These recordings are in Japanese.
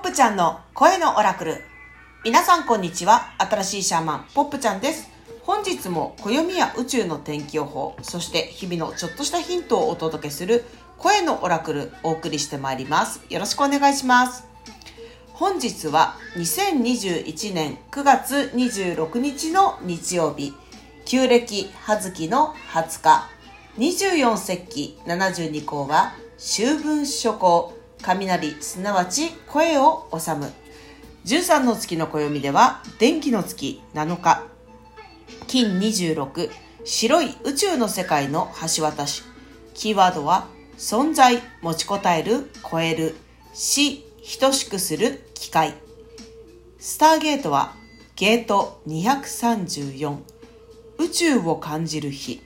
ップちゃんの声のオラクル。皆さんこんにちは。新しいシャーマン、ポップちゃんです。本日も暦や宇宙の天気予報、そして日々のちょっとしたヒントをお届けする声のオラクルお送りしてまいります。よろしくお願いします。本日は2021年9月26日の日曜日、旧暦葉月の20日、24節気72項は秋分初項、雷、すなわち声を収む。13の月の暦では、電気の月7日、金26、白い宇宙の世界の橋渡し。キーワードは、存在、持ちこたえる、超える、死、等しくする、機械。スターゲートは、ゲート234、宇宙を感じる日。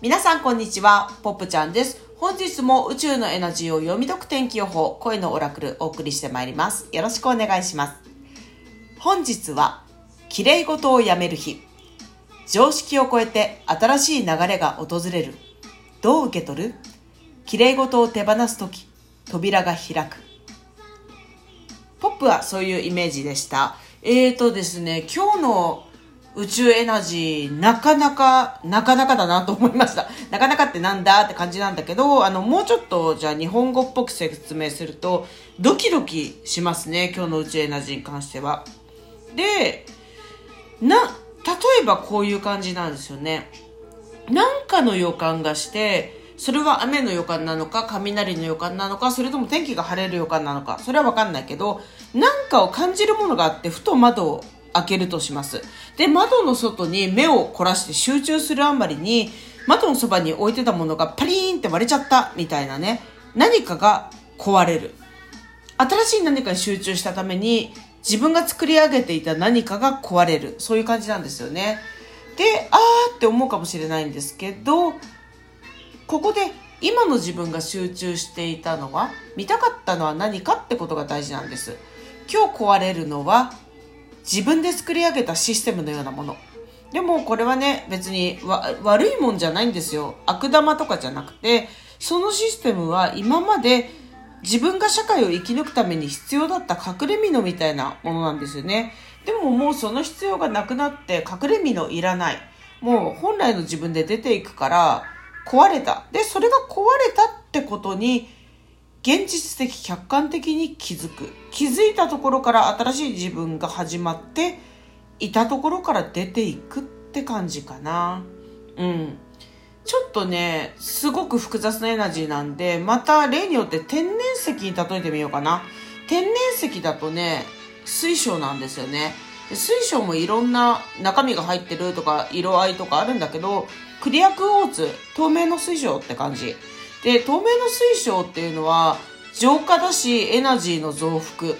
皆さんこんにちは、ポップちゃんです。本日も宇宙のエナジーを読み解く天気予報、声のオラクルお送りしてまいります。よろしくお願いします。本日は、綺麗事をやめる日。常識を超えて新しい流れが訪れる。どう受け取る？綺麗事を手放すとき、扉が開く。ポップはそういうイメージでした。えーとですね、今日の宇宙エナジー、なかなか、なかなかだなと思いました。なかなかってなんだって感じなんだけど、あの、もうちょっと、じゃあ日本語っぽく説明すると、ドキドキしますね、今日の宇宙エナジーに関しては。で、な、例えばこういう感じなんですよね。なんかの予感がして、それは雨の予感なのか、雷の予感なのか、それとも天気が晴れる予感なのか、それはわかんないけど、なんかを感じるものがあって、ふと窓を開けるとします。で、窓の外に目を凝らして集中するあんまりに、窓のそばに置いてたものがパリーンって割れちゃったみたいなね、何かが壊れる。新しい何かに集中したために、自分が作り上げていた何かが壊れる。そういう感じなんですよね。で、あーって思うかもしれないんですけど、ここで今の自分が集中していたのは、見たかったのは何かってことが大事なんです。今日壊れるのは自分で作り上げたシステムのようなもの。でもこれはね、別に悪いもんじゃないんですよ。悪玉とかじゃなくて、そのシステムは今まで自分が社会を生き抜くために必要だった隠れ蓑みたいなものなんですよね。でももうその必要がなくなって隠れ蓑いらない。もう本来の自分で出ていくから壊れた。で、それが壊れたってことに現実的客観的に気づく。気づいたところから新しい自分が始まっていたところから出ていくって感じかな。うん。ちょっとねすごく複雑なエナジーなんでまた例によって天然石に例えてみようかな。天然石だとね水晶なんですよね。水晶もいろんな中身が入ってるとか色合いとかあるんだけどクリアクォーツ透明の水晶って感じ。で、透明の水晶っていうのは、浄化だし、エナジーの増幅。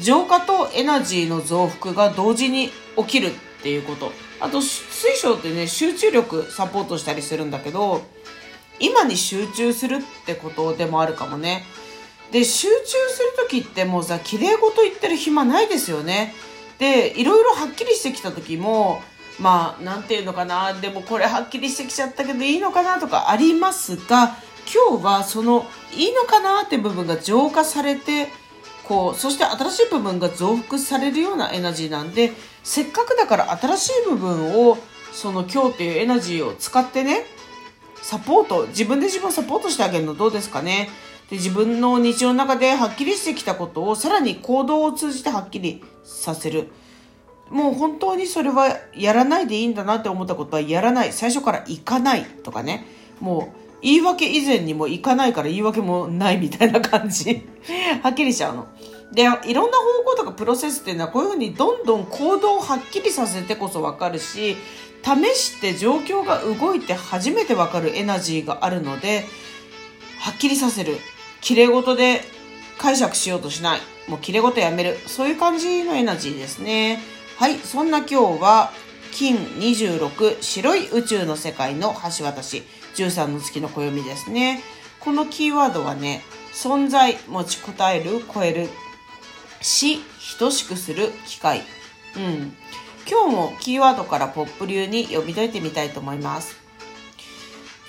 浄化とエナジーの増幅が同時に起きるっていうこと。あと、水晶ってね、集中力サポートしたりするんだけど、今に集中するってことでもあるかもね。で、集中するときってもうさ、綺麗事言ってる暇ないですよね。で、いろいろはっきりしてきた時も、まあ、なんていうのかな、でもこれはっきりしてきちゃったけどいいのかなとかありますが、今日はそのいいのかなって部分が浄化されてこうそして新しい部分が増幅されるようなエナジーなんでせっかくだから新しい部分をその今日っていうエナジーを使ってねサポート自分で自分をサポートしてあげるのどうですかね。で自分の日常の中ではっきりしてきたことをさらに行動を通じてはっきりさせる。もう本当にそれはやらないでいいんだなって思ったことはやらない。最初から行かないとかね。もう言い訳以前にも行かないから言い訳もないみたいな感じ はっきりしちゃうの。で、いろんな方向とかプロセスっていうのはこういうふうにどんどん行動をはっきりさせてこそわかるし、試して状況が動いて初めてわかるエナジーがあるので、はっきりさせる。綺麗事で解釈しようとしない。もう綺麗事やめる。そういう感じのエナジーですね。はい。そんな今日は、金26白い宇宙の世界の橋渡し。13の月の暦ですね。このキーワードはね、存在、持ちこたえる、超える、死、等しくする、機会。うん。今日もキーワードからポップ流に読み解いてみたいと思います。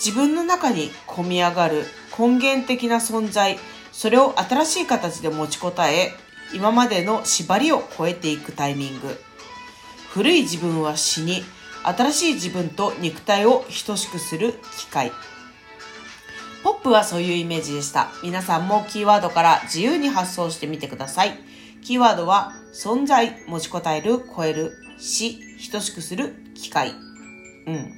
自分の中に込み上がる根源的な存在、それを新しい形で持ちこたえ、今までの縛りを超えていくタイミング古い自分は死に新しい自分と肉体を等しくする機会。ポップはそういうイメージでした。皆さんもキーワードから自由に発想してみてください。キーワードは存在持ちこたえる超える死等しくする機会。うん。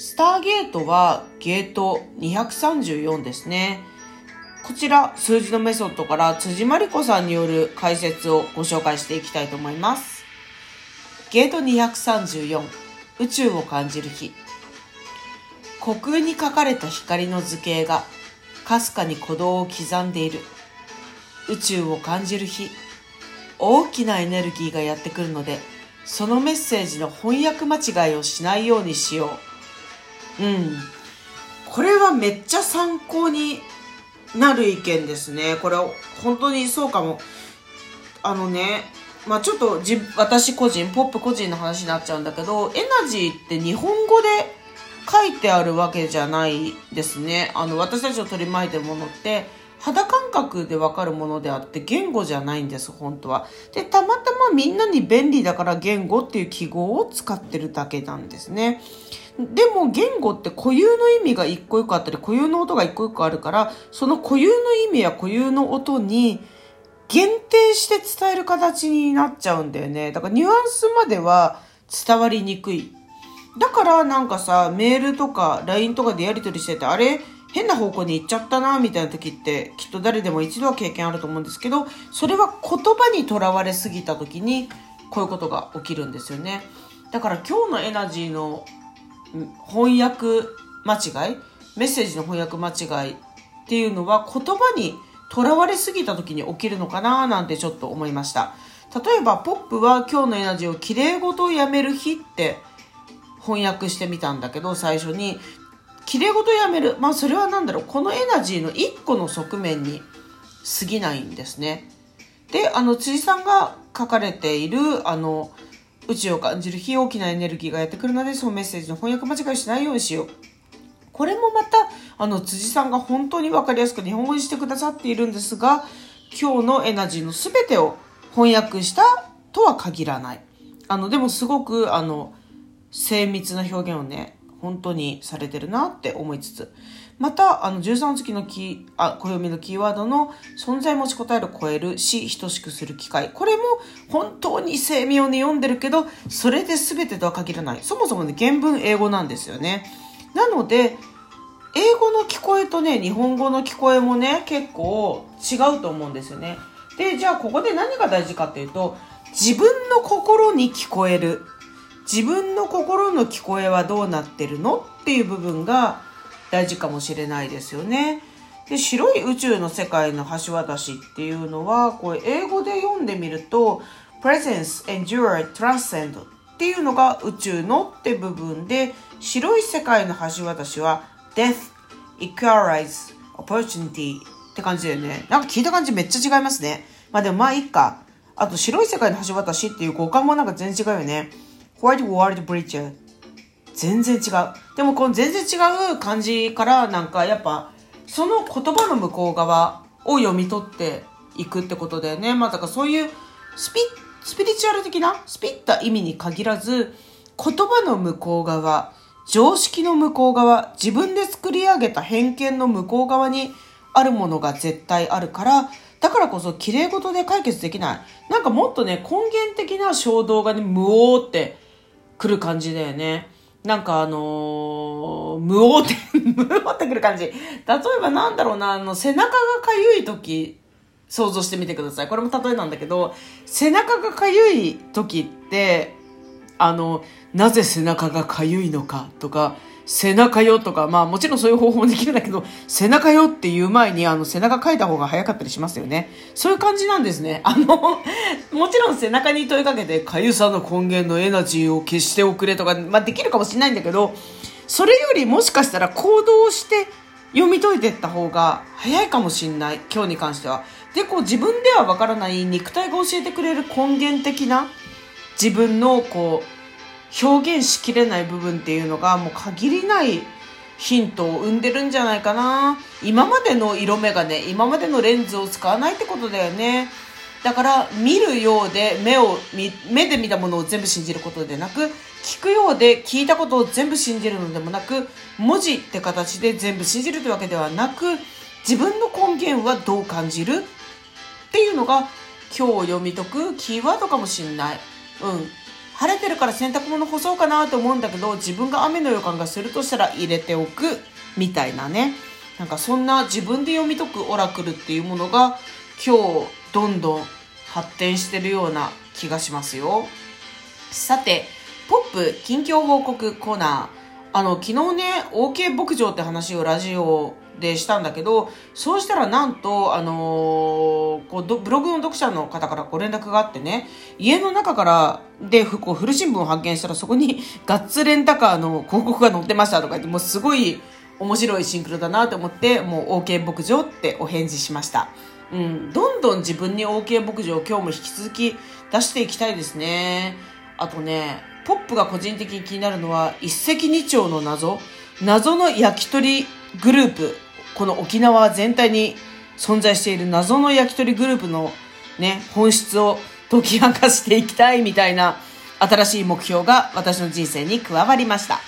スターゲートはゲート234ですね。こちら数字のメソッドから辻真理子さんによる解説をご紹介していきたいと思います。ゲート234宇宙を感じる日。虚空に書かれた光の図形がかすかに鼓動を刻んでいる。宇宙を感じる日。大きなエネルギーがやってくるのでそのメッセージの翻訳間違いをしないようにしよう。うん。これはめっちゃ参考になる意見ですね。これ本当にそうかも。あのねまあちょっとじ私個人ポップ個人の話になっちゃうんだけどエナジーって日本語で書いてあるわけじゃないですね。あの私たちを取り巻いてるものって肌感覚でわかるものであって言語じゃないんです本当は。でたまたまみんなに便利だから言語っていう記号を使ってるだけなんですね。でも言語って固有の意味が一個一個あったり固有の音が一個一個あるからその固有の意味や固有の音に限定して伝える形になっちゃうんだよね。だからニュアンスまでは伝わりにくい。だからなんかさ、メールとか LINE とかでやり取りしてて、あれ変な方向に行っちゃったな、みたいな時ってきっと誰でも一度は経験あると思うんですけど、それは言葉にとらわれすぎた時にこういうことが起きるんですよね。だから今日のエナジーの翻訳間違いメッセージの翻訳間違いっていうのは言葉に囚われすぎた時に起きるのかななんてちょっと思いました。例えば、ポップは今日のエナジーを綺麗事やめる日って翻訳してみたんだけど、最初に、綺麗事やめる。まあ、それは何だろう。このエナジーの一個の側面に過ぎないんですね。で、あの、辻さんが書かれている、あの、宇宙を感じる日大きなエネルギーがやってくるので、そのメッセージの翻訳間違いしないようにしよう。これもまた、あの、辻さんが本当にわかりやすく日本語にしてくださっているんですが、今日のエナジーの全てを翻訳したとは限らない。あの、でもすごく、あの、精密な表現をね、本当にされてるなって思いつつ。また、あの、13月のキー、あ、暦のキーワードの存在持ちこたえる超えるし、等しくする機会。これも本当に精妙に読んでるけど、それで全てとは限らない。そもそもね、原文英語なんですよね。なので、英語の聞こえとね、日本語の聞こえもね、結構違うと思うんですよね。で、じゃあここで何が大事かっていうと、自分の心に聞こえる。自分の心の聞こえはどうなってるの？っていう部分が大事かもしれないですよね。で、白い宇宙の世界の橋渡しっていうのは、これ英語で読んでみると、presence, endure, transcend っていうのが宇宙のって部分で、白い世界の橋渡しは death, equalize, opportunity って感じだよね。なんか聞いた感じめっちゃ違いますね。まあでもまあいいか。あと白い世界の橋渡しっていう五感もなんか全然違うよね。white world bridge 全然違う。でもこの全然違う感じからなんかやっぱその言葉の向こう側を読み取っていくってことだよね。まあだからそういうスピスピリチュアル的な？スピった意味に限らず言葉の向こう側常識の向こう側、自分で作り上げた偏見の向こう側にあるものが絶対あるから、だからこそ綺麗事で解決できない。なんかもっとね、根源的な衝動がね、無おってくる感じだよね。なんかあのー、無おって、無おってくる感じ。例えばなんだろうな、あの、背中がかゆい時、想像してみてください。これも例えなんだけど、背中がかゆい時って、あの、なぜ背中がかゆいのかとか、背中よとか、まあもちろんそういう方法もできるんだけど、背中よっていう前にあの背中書いた方が早かったりしますよね。そういう感じなんですね。あの、もちろん背中に問いかけて、かゆさの根源のエナジーを消しておくれとか、まあできるかもしれないんだけど、それよりもしかしたら行動して読み解いていった方が早いかもしんない。今日に関しては。で、こう自分ではわからない肉体が教えてくれる根源的な自分のこう表現しきれない部分っていうのがもう限りないヒントを生んでるんじゃないかな今までの色眼鏡今までのレンズを使わないってことだよねだから見るようで目を目で見たものを全部信じることでなく聞くようで聞いたことを全部信じるのでもなく文字って形で全部信じるというわけではなく自分の根源はどう感じる？っていうのが今日読み解くキーワードかもしんない。うん。晴れてるから洗濯物干そうかなと思うんだけど自分が雨の予感がするとしたら入れておくみたいなね。なんかそんな自分で読み解くオラクルっていうものが今日どんどん発展してるような気がしますよ。さて、ポップ近況報告コーナー。あの、昨日ね、OK 牧場って話をラジオでしたんだけど、そうしたらなんと、あのー、こうブログの読者の方からご連絡があってね、家の中からで、こう古新聞を発見したらそこに ガッツレンタカーの広告が載ってましたとか言って、もうすごい面白いシンクロだなと思って、もう OK 牧場ってお返事しました。うん、どんどん自分に OK 牧場を今日も引き続き出していきたいですね。あとね、ポップが個人的に気になるのは、一石二鳥の謎。謎の焼き鳥グループ。この沖縄全体に存在している謎の焼き鳥グループのね、本質を解き明かしていきたいみたいな新しい目標が私の人生に加わりました。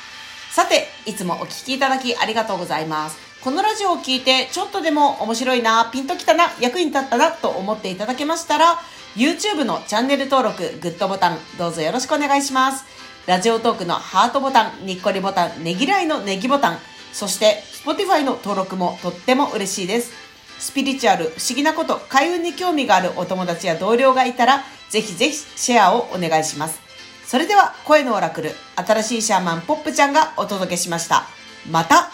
さて、いつもお聴きいただきありがとうございます。このラジオを聞いてちょっとでも面白いな、ピンときたな、役に立ったなと思っていただけましたら、YouTube のチャンネル登録、グッドボタン、どうぞよろしくお願いします。ラジオトークのハートボタン、にっこりボタン、ねぎらいのネギボタン、そして Spotify の登録もとっても嬉しいです。スピリチュアル、不思議なこと、開運に興味があるお友達や同僚がいたら、ぜひぜひシェアをお願いします。それでは、声のオラクル、新しいシャーマンポップちゃんがお届けしました。また